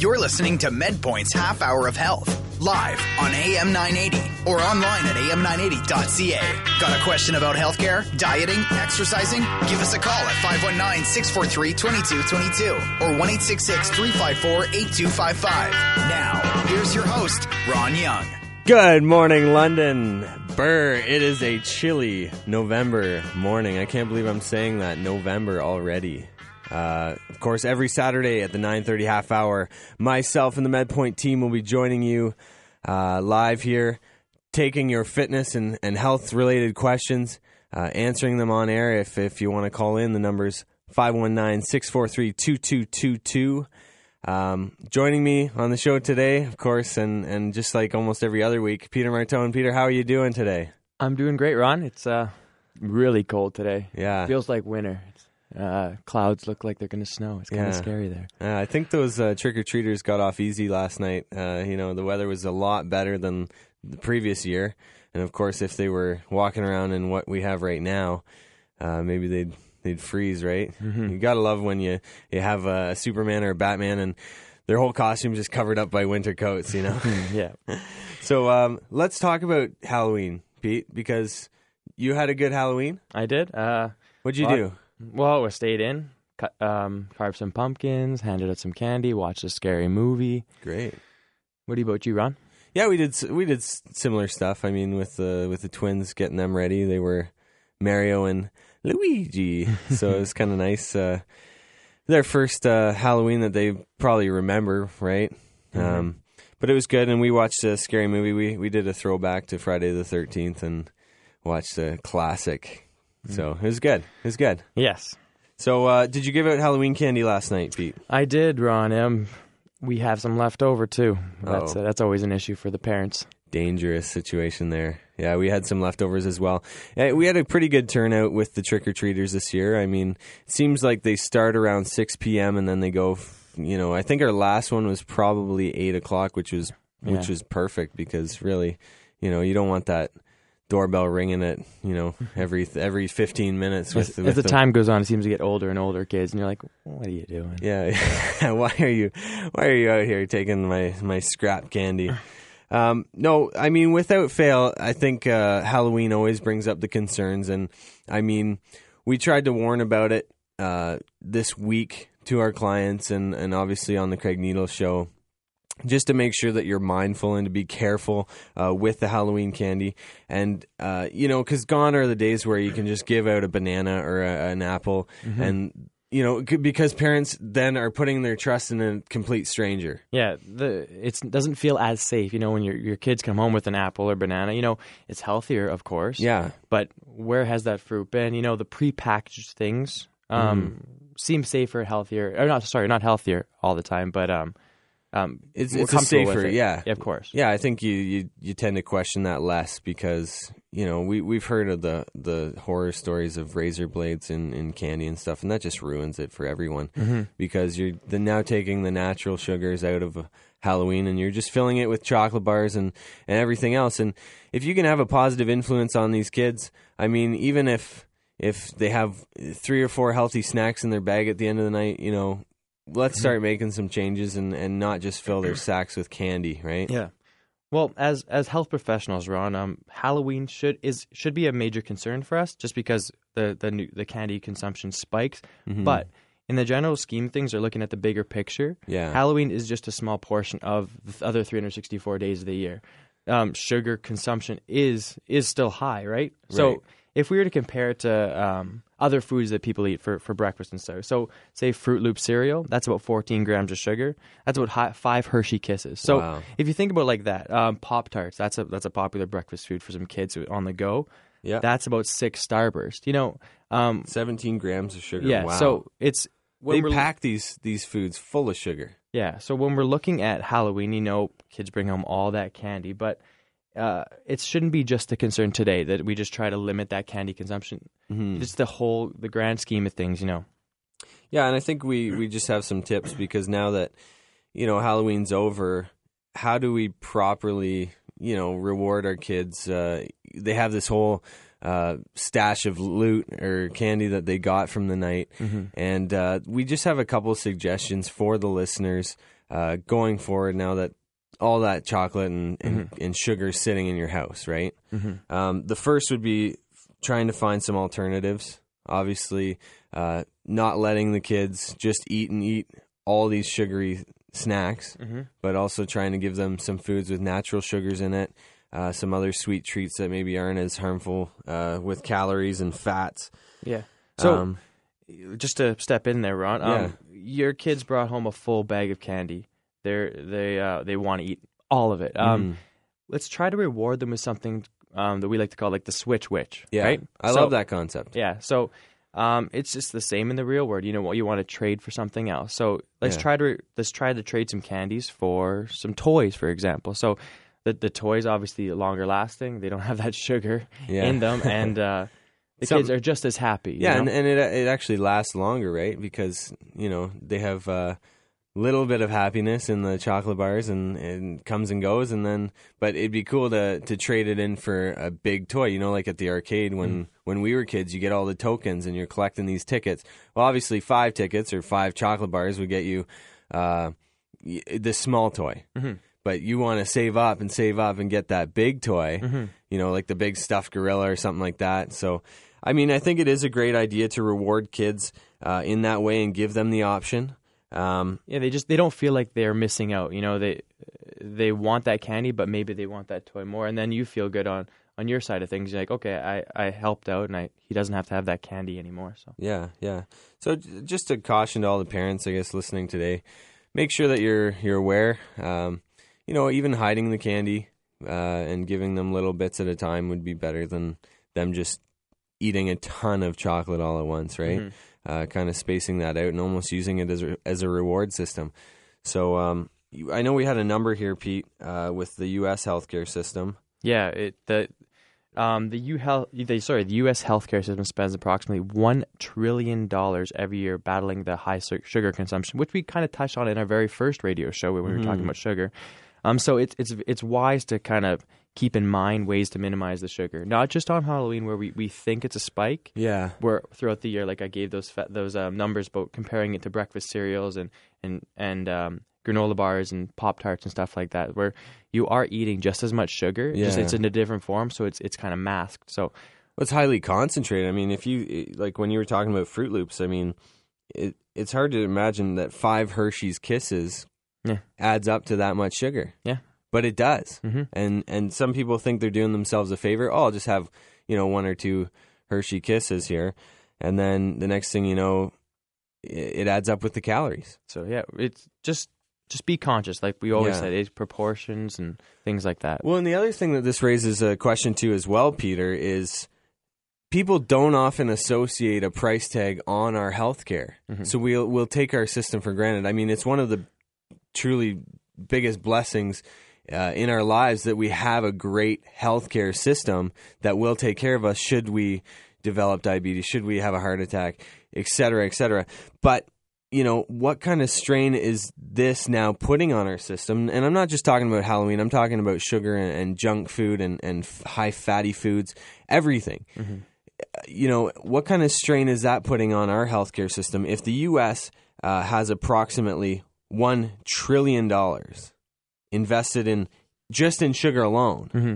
You're listening to MedPoint's Half Hour of Health, live on AM 980 or online at am980.ca. Got a question about healthcare, dieting, exercising? Give us a call at 519 643 2222 or 1 354 8255. Now, here's your host, Ron Young. Good morning, London. Burr, it is a chilly November morning. I can't believe I'm saying that. November already. Uh, of course, every Saturday at the 9:30 half hour, myself and the MedPoint team will be joining you uh, live here, taking your fitness and, and health related questions, uh, answering them on air. If if you want to call in, the numbers 519-643-2222. Um, joining me on the show today, of course, and, and just like almost every other week, Peter Martone. Peter, how are you doing today? I'm doing great, Ron. It's uh, really cold today. Yeah. Feels like winter. Uh, clouds look like they're going to snow. It's kind of Yeah. scary there. Uh, I think those uh, trick or treaters got off easy last night. Uh, you know, the weather was a lot better than the previous year, and of course, if they were walking around in what we have right now, uh, maybe they'd they'd freeze. Right? You gotta love when you you have a Superman or a Batman and their whole costume just covered up by winter coats. You know. yeah. so um, let's talk about Halloween, Pete, because you had a good Halloween. I did. Uh, What'd you What? do? Well, we stayed in, cut, um, carved some pumpkins, handed out some candy, watched a scary movie. Great. What about you, Ron? Yeah, we did. We did similar stuff. I mean, with the with the twins, getting them ready. They were Mario and Luigi, so it was kind of nice. Uh, their first uh, Halloween that they probably remember, right? Um, but it was good, and we watched a scary movie. We we did a throwback to Friday the Thirteenth and watched a classic. So it was good. It was good. Yes, So, uh, did you give out Halloween candy last night, Pete? I did, Ron. Um, we have some left over too. That's uh, that's always an issue for the parents. dangerous situation there. Yeah, we had some leftovers as well. Eh, We had a pretty good turnout with the trick or treaters this year. I mean, it seems like they start around 6 p.m. and then they go, you know, I think our last one was probably 8 o'clock, which was, which Yeah. was perfect because really, you know, you don't want that doorbell ringing at, you know, every every 15 minutes with, As, with as the time goes on, it seems to get older and older kids, and you're like, "What are you doing?" Yeah. why are you why are you out here taking my my scrap candy? Um, no, I mean without fail, I think uh, Halloween always brings up the concerns, and I mean we tried to warn about it uh, this week to our clients, and and obviously on the Craig Needles show. Just to make sure that you're mindful and to be careful uh, with the Halloween candy, and uh, you know, because gone are the days where you can just give out a banana or a, an apple, and you know, c- because parents then are putting their trust in a complete stranger. Yeah, the it doesn't feel as safe, you know, when your your kids come home with an apple or banana. You know, it's healthier, of course. Yeah. But where has that fruit been? You know, the prepackaged things um, seem safer, healthier. Or not sorry, not healthier all the time, but um, um, It's- it's a comfortable with safer, it. yeah. of course. Yeah, I think you, you, you tend to question that less because you know we we've heard of the the horror stories of razor blades in, in candy and stuff, and that just ruins it for everyone because you're the, now taking the natural sugars out of Halloween and you're just filling it with chocolate bars and and everything else. And if you can have a positive influence on these kids, I mean, even if if they have three or four healthy snacks in their bag at the end of the night, you know, let's start making some changes and, and not just fill their sacks with candy, right? Yeah. Well, as as health professionals, Ron, um, Halloween should is should be a major concern for us, just because the the new, the candy consumption spikes. Mm-hmm. But in the general scheme things, are looking at the bigger picture. Yeah. Halloween is just a small portion of the other 364 days of the year. Um, sugar consumption is is still high, right? So Right. If we were to compare it to um, other foods that people eat for, for breakfast and stuff, so say Froot Loop cereal, that's about 14 grams of sugar. That's about hi- five Hershey Kisses. So Wow. if you think about it like that, um, Pop Tarts, that's a that's a popular breakfast food for some kids who- on the go. Yeah. That's about six Starburst. You know, um, 17 grams of sugar. yeah. Wow. So it's when they pack these these foods full of sugar. yeah. So when we're looking at Halloween, you know, kids bring home all that candy, but uh, it shouldn't be just a concern today that we just try to limit that candy consumption. Mm-hmm. It's the whole, the grand scheme of things, you know. Yeah, and I think we we just have some tips because now that you know Halloween's over, how do we properly you know reward our kids? Uh, they have this whole uh, stash of loot or candy that they got from the night, and uh, we just have a couple of suggestions for the listeners. uh, going forward now that all that chocolate and, and, and sugar sitting in your house, right? Um, the first would be trying to find some alternatives. Obviously, uh, not letting the kids just eat and eat all these sugary snacks, but also trying to give them some foods with natural sugars in it, uh, some other sweet treats that maybe aren't as harmful uh, with calories and fats. Yeah. So Um, just to step in there, Ron. Um, Your kids brought home a full bag of candy. They're they uh, they want to eat all of it. Um, Mm-hmm. Let's try to reward them with something um, that we like to call like the switch witch. yeah, Right. I So- love that concept. Yeah. So um, it's just the same in the real world. You know what you want to trade for something else. So let's Yeah. try to let's try to trade some candies for some toys, for example. So the the toys obviously longer lasting. They don't have that sugar Yeah. in them, and uh, the Some- kids are just as happy. you Yeah, know? and, and it it actually lasts longer, right? Because you know they have a little bit of happiness in the chocolate bars, and and comes and goes, and then but it'd be cool to to trade it in for a big toy. You know, like at the arcade when when we were kids, you get all the tokens and you're collecting these tickets. Well, obviously, five tickets or five chocolate bars would get you uh, this small toy. But you want to save up and save up and get that big toy, you know, like the big stuffed gorilla or something like that. So, I mean, I think it is a great idea to reward kids uh, in that way and give them the option. Um, Yeah, they just they don't feel like they're missing out. You know, they they want that candy, but maybe they want that toy more, and then you feel good on on your side of things. You're like, okay, I I helped out, and I he doesn't have to have that candy anymore. So Yeah, yeah. So just a caution to all the parents, I guess, listening today, make sure that you're you're aware. Um, you know, even hiding the candy uh, and giving them little bits at a time would be better than them just eating a ton of chocolate all at once, right? Uh, kind of spacing that out and almost using it as a, as a reward system. So um, you, I know we had a number here, Pete, uh, with the U.S. healthcare system. yeah, it the um the U health the sorry the U.S. healthcare system spends approximately one trillion dollars every year battling the high sugar consumption, which we kind of touched on in our very first radio show when we were talking about sugar. Um, so it's it's it's wise to kind of keep in mind ways to minimize the sugar, not just on Halloween where we, we think it's a spike, Yeah, where throughout the year, like I gave those fa- those um, numbers, about comparing it to breakfast cereals and and and um, granola bars and pop tarts and stuff like that, where you are eating just as much sugar, just Yeah. it's in a different form, so it's it's kind of masked. So Well, it's highly concentrated. I mean, if you like when you were talking about Froot Loops, I mean, it it's hard to imagine that five Hershey's Kisses Yeah. adds up to that much sugar, yeah, but it does. Mhm. And and some people think they're doing themselves a favor. Oh, I'll just have you know one or two Hershey Kisses here, and then the next thing you know, it, it adds up with the calories. so yeah, it's just just be conscious, like we always Yeah. said, it's proportions and things like that. Well, and the other thing that this raises a question to as well, Peter, is people don't often associate a price tag on our healthcare. So we'll we'll take our system for granted. I mean, it's one of the truly biggest blessings uh, in our lives that we have a great healthcare system that will take care of us should we develop diabetes, should we have a heart attack, et cetera, et cetera. But you know, what kind of strain is this now putting on our system? And I'm not just talking about Halloween, I'm talking about sugar and, and junk food and, and f- high fatty foods, everything. You know, what kind of strain is that putting on our healthcare system if the U.S. Uh, has approximately $1 trillion invested in just in sugar alone? Mm-hmm.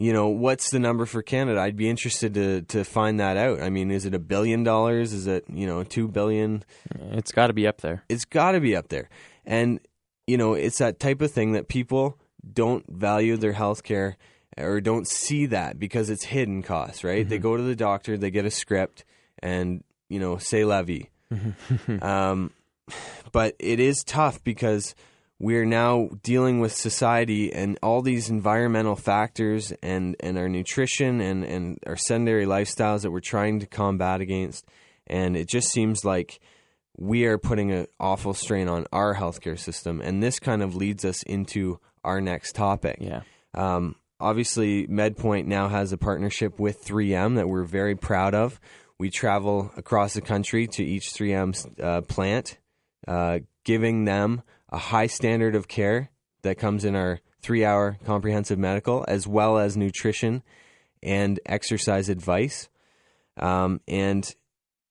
You know, what's the number for Canada? I'd be interested to, to find that out. I mean, is it a billion dollars? Is it, you know, two billion? It's got to be up there. it's got to be up there. And you know, it's that type of thing that people don't value their health care or don't see that because it's hidden costs, right? They mm-hmm. go to the doctor, they get a script, and you know, say la vie. Mm-hmm. um, but it is tough because we're now dealing with society and all these environmental factors and, and our nutrition and, and our sedentary lifestyles that we're trying to combat against. And it just seems like we are putting an awful strain on our healthcare system. And this kind of leads us into our next topic. Yeah. Um, obviously, MedPoint now has a partnership with 3M that we're very proud of. We travel across the country to each 3M uh, plant, uh, giving them a high standard of care that comes in our three hour comprehensive medical, as well as nutrition and exercise advice. Um, and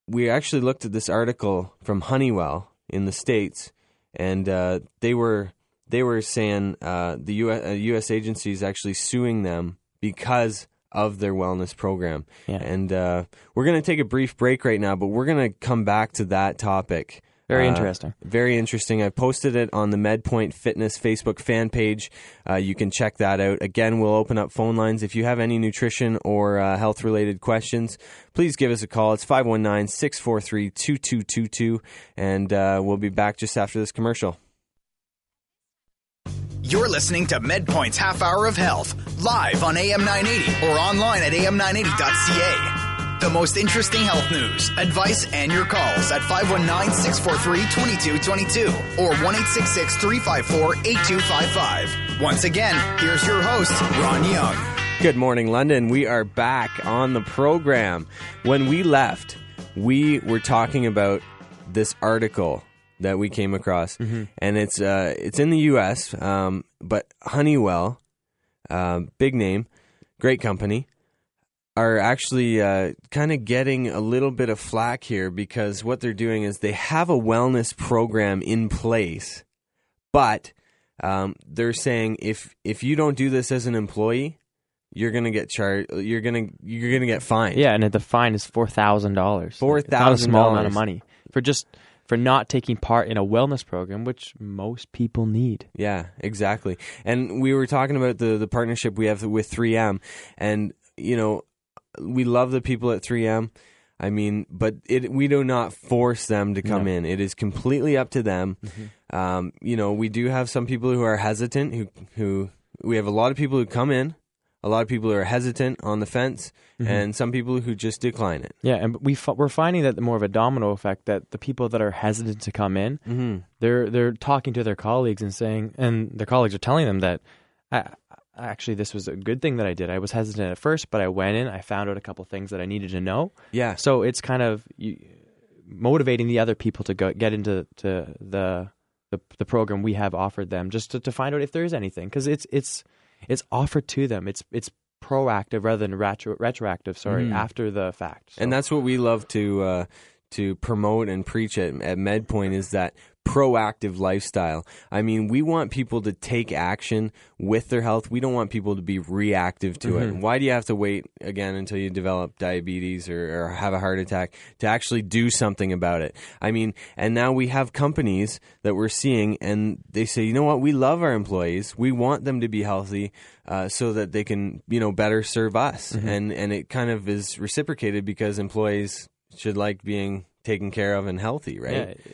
we actually looked at this article from Honeywell in the States and uh, they were they were saying uh, the U.S. Uh, U.S. agency is actually suing them because of their wellness program. Yeah. And uh, we're going to take a brief break right now, but we're going to come back to that topic. Very Uh, interesting. Very interesting. I posted it on the MedPoint Fitness Facebook fan page. Uh, you can check that out. Again, we'll open up phone lines. If you have any nutrition or uh, health related questions, please give us a call. It's 519 643 2222, and uh, we'll be back just after this commercial. You're listening to MedPoint's Half Hour of Health, live on AM 980 or online at am980.ca. The most interesting health news, advice, and your calls at 519 643 2222 or 1 354 8255. Once again, here's your host, Ron Young. Good morning, London. We are back on the program. When we left, we were talking about this article that we came across, and it's uh, it's in the U.S., um, but Honeywell, um, big name, great company, are actually uh, kind of getting a little bit of flack here because what they're doing is they have a wellness program in place, but um, they're saying if if you don't do this as an employee, you're gonna get charged. You're gonna you're gonna get fined. Yeah, and the fine is four thousand dollars. Four thousand. Not a small amount of money for just for not taking part in a wellness program, which most people need. Yeah, exactly. And we were talking about the the partnership we have with 3M, and you know, we love the people at 3M. I mean, but it we do not force them to come No. in. It is completely up to them. Um, you know, we do have some people who are hesitant. Who who we have a lot of people who come in, a lot of people who are hesitant on the fence, and some people who just decline it. Yeah, and we f- we're finding that the more of a domino effect that the people that are hesitant to come in, Mm-hmm. they're they're talking to their colleagues and saying, and their colleagues are telling them that, I, actually, this was a good thing that I did. I was hesitant at first, but I went in, I found out a couple things that I needed to know. Yeah. So it's kind of you, motivating the other people to go get into to the the, the program we have offered them, just to, to find out if there is anything, because it's it's it's offered to them. It's it's proactive rather than retro, retroactive. Sorry, Mm. after the fact. And that's what we love to uh, to promote and preach at, at MedPoint is that proactive lifestyle. I mean, we want people to take action with their health. We don't want people to be reactive to it. Why do you have to wait again until you develop diabetes or, or have a heart attack to actually do something about it? I mean, and now we have companies that we're seeing, and they say, you know what, we love our employees. We want them to be healthy. Uh, so that they can, you know, better serve us, and and it kind of is reciprocated because employees should like being taken care of and healthy, right? Yeah,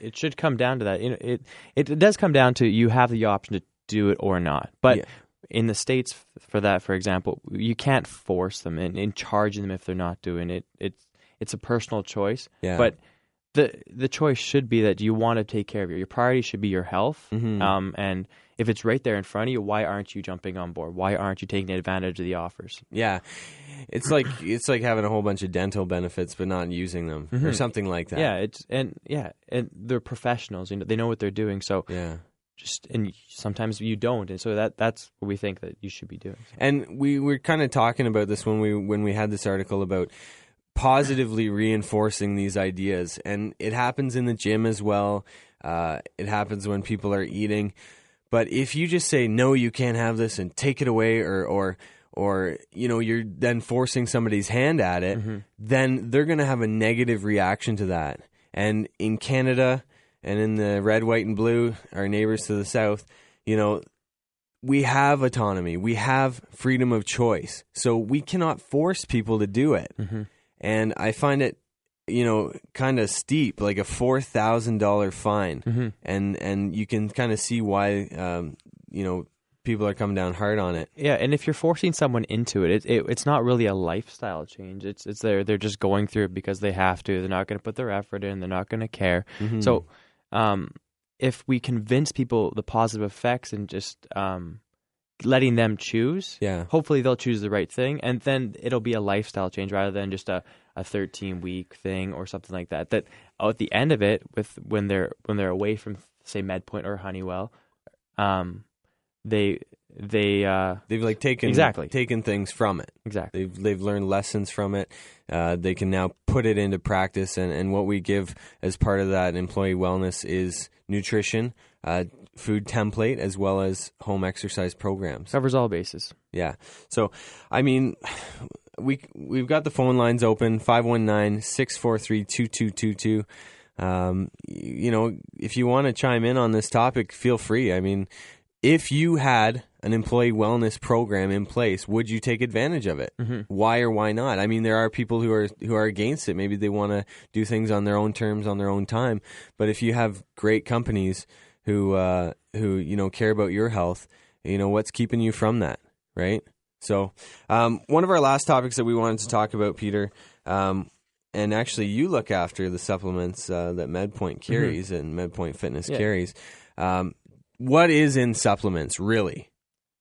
it, should come down to that. You know, it, it it does come down to you have the option to do it or not. But Yeah. in the states, for that, for example, you can't force them and, and charge them if they're not doing it. It's it's a personal choice. Yeah. But the the choice should be that you want to take care of your your priority should be your health. Mm-hmm. Um, and if it's right there in front of you, why aren't you jumping on board? Why aren't you taking advantage of the offers? Yeah, it's like it's like having a whole bunch of dental benefits but not using them or something like that. Yeah, it's and yeah, and they're professionals. You know, they know what they're doing. So yeah. just and sometimes you don't, and so that that's what we think that you should be doing. And we were kind of talking about this when we when we had this article about positively reinforcing these ideas, and it happens in the gym as well. Uh, it happens when people are eating, but if you just say no, you can't have this, and take it away, or or or you know you're then forcing somebody's hand at it, mm-hmm. then they're going to have a negative reaction to that. And in Canada and in the red, white, and blue, our neighbors to the south, you know, we have autonomy, we have freedom of choice. So we cannot force people to do it. Mm-hmm. And I find it, you know, kind of steep, like a four thousand dollar fine, and and you can kind of see why, um, you know, people are coming down hard on it. Yeah, and if you're forcing someone into it, it, it it's not really a lifestyle change. It's it's they're they're just going through it because they have to. They're not going to put their effort in. They're not going to care. So, um, if we convince people the positive effects and just um, letting them choose, Yeah. hopefully they'll choose the right thing, and then it'll be a lifestyle change rather than just a, a 13 week thing or something like that. That oh, at the end of it, with when they're when they're away from say MedPoint or Honeywell, um, they they uh, They've like taken Exactly. taken things from it. exactly They've they've learned lessons from it. Uh, they can now put it into practice, and, and what we give as part of that employee wellness is nutrition, uh, food template, as well as home exercise programs. Covers all bases. Yeah. So, I mean, we we've got the phone lines open 519-643-2222. Um, you know, if you want to chime in on this topic, feel free. I mean, if you had an employee wellness program in place, would you take advantage of it? Mm-hmm. Why or why not? I mean, there are people who are who are against it. Maybe they want to do things on their own terms, on their own time. But if you have great companies who uh, who you know care about your health, you know what's keeping you from that, right? So, um, one of our last topics that we wanted to talk about, Peter, um, and actually you look after the supplements uh, that MedPoint carries mm-hmm. and MedPoint Fitness yeah. carries. Um, what is in supplements, really?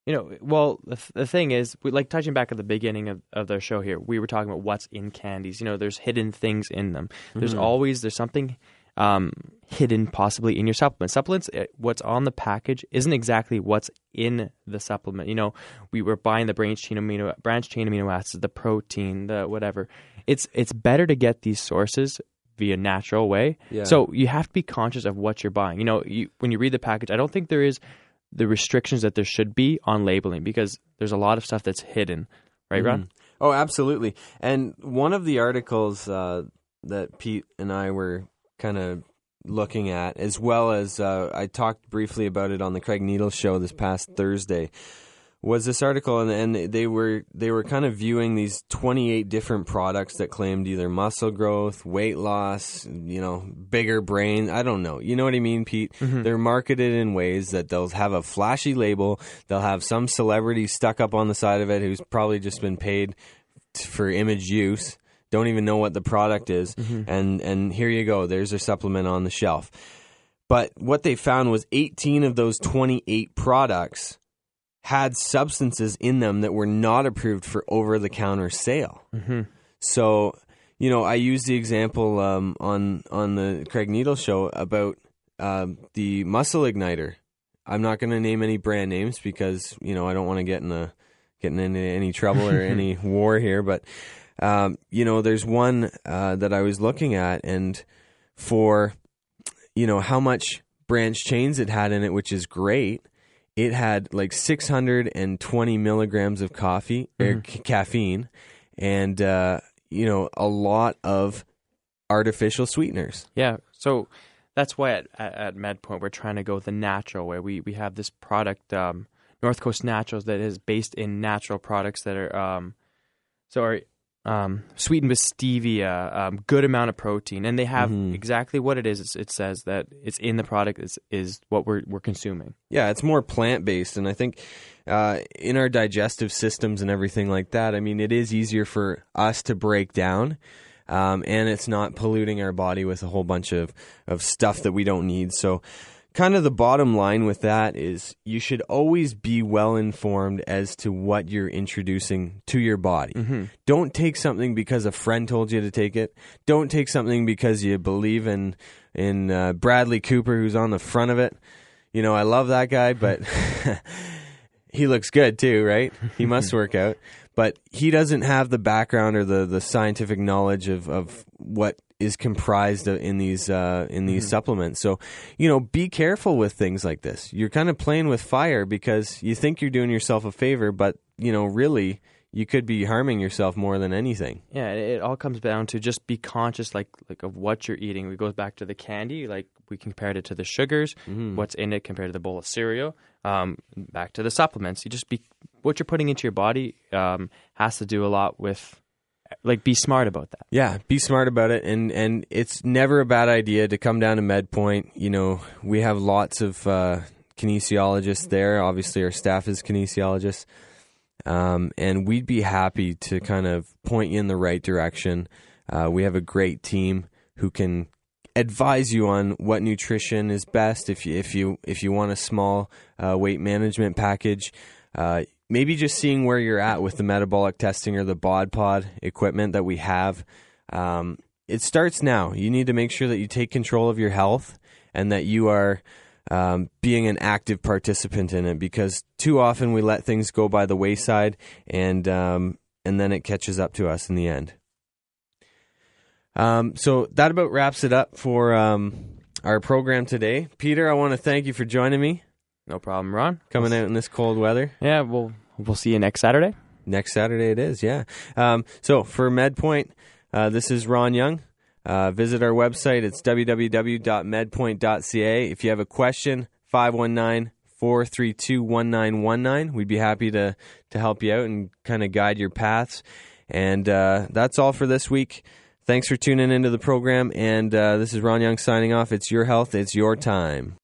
You know, well, the, the thing is, we, like touching back at the beginning of, of their show here, we were talking about what's in candies. You know, there's hidden things in them. There's mm-hmm. always there's something um, hidden possibly in your supplement. Supplements, eh, what's on the package isn't exactly what's in the supplement. You know, we were buying the branch chain amino branch chain amino acids, the protein, the whatever. It's it's better to get these sources via natural way. Yeah. So you have to be conscious of what you're buying. You know, you, when you read the package, I don't think there is the restrictions that there should be on labeling because there's a lot of stuff that's hidden, right, mm-hmm. Oh, absolutely. And one of the articles uh, that Pete and I were kind of looking at, as well as uh, I talked briefly about it on the Craig Needles show this past Thursday, was this article, and, and they were they were kind of viewing these 28 different products that claimed either muscle growth, weight loss, you know, bigger brain. I don't know. You know what I mean, Pete? Mm-hmm. They're marketed in ways that they'll have a flashy label. They'll have some celebrity stuck up on the side of it who's probably just been paid for image use. Don't even know what the product is, mm-hmm. and and here you go. There's a supplement on the shelf. But what they found was 18 of those 28 products had substances in them that were not approved for over the counter sale. Mm-hmm. So, you know, I used the example um, on on the Craig Needles show about uh, the muscle igniter. I'm not going to name any brand names because you know I don't want to get in the getting into any trouble or any war here. But um, you know, there's one uh, that I was looking at, and for you know how much branch chains it had in it, which is great it had like 620 milligrams of coffee mm-hmm. or c- caffeine and uh, you know a lot of artificial sweeteners yeah so that's why at, at, at medpoint we're trying to go the natural way we, we have this product um, north coast naturals that is based in natural products that are um, so are um, sweetened with stevia, um, good amount of protein, and they have mm-hmm. exactly what it is. It's, it says that it's in the product is is what we're we're consuming. Yeah, it's more plant based, and I think uh, in our digestive systems and everything like that, I mean, it is easier for us to break down. Um, and it's not polluting our body with a whole bunch of, of stuff that we don't need. So, kind of the bottom line with that is you should always be well informed as to what you're introducing to your body. Mm-hmm. Don't take something because a friend told you to take it. Don't take something because you believe in in uh, Bradley Cooper, who's on the front of it. You know, I love that guy, but he looks good too, right? He must work out. But he doesn't have the background or the, the scientific knowledge of, of what is comprised in these uh, in these mm-hmm. supplements. So, you know, be careful with things like this. You're kind of playing with fire because you think you're doing yourself a favor, but you know, really, you could be harming yourself more than anything. Yeah, it all comes down to just be conscious, like like of what you're eating. It goes back to the candy, like we compared it to the sugars, mm-hmm. what's in it compared to the bowl of cereal. Um, back to the supplements, you just be what you're putting into your body um, has to do a lot with like be smart about that. Yeah, be smart about it, and and it's never a bad idea to come down to MedPoint. You know, we have lots of uh, kinesiologists there. Obviously, our staff is kinesiologists, um, and we'd be happy to kind of point you in the right direction. Uh, we have a great team who can advise you on what nutrition is best if you if you if you want a small uh, weight management package. Uh, maybe just seeing where you're at with the metabolic testing or the bod pod equipment that we have. Um, it starts now. You need to make sure that you take control of your health and that you are um, being an active participant in it because too often we let things go by the wayside and um, and then it catches up to us in the end. Um, so that about wraps it up for um, our program today. Peter, I want to thank you for joining me, No problem, Ron. coming out in this cold weather. Yeah, we'll we'll see you next Saturday. Next Saturday it is, yeah. Um, so for MedPoint, uh, this is Ron Young. Uh, visit our website. It's www.medpoint.ca. If you have a question, 519 432 1919. We'd be happy to, to help you out and kind of guide your paths. And uh, that's all for this week. Thanks for tuning into the program. And uh, this is Ron Young signing off. It's your health, it's your time.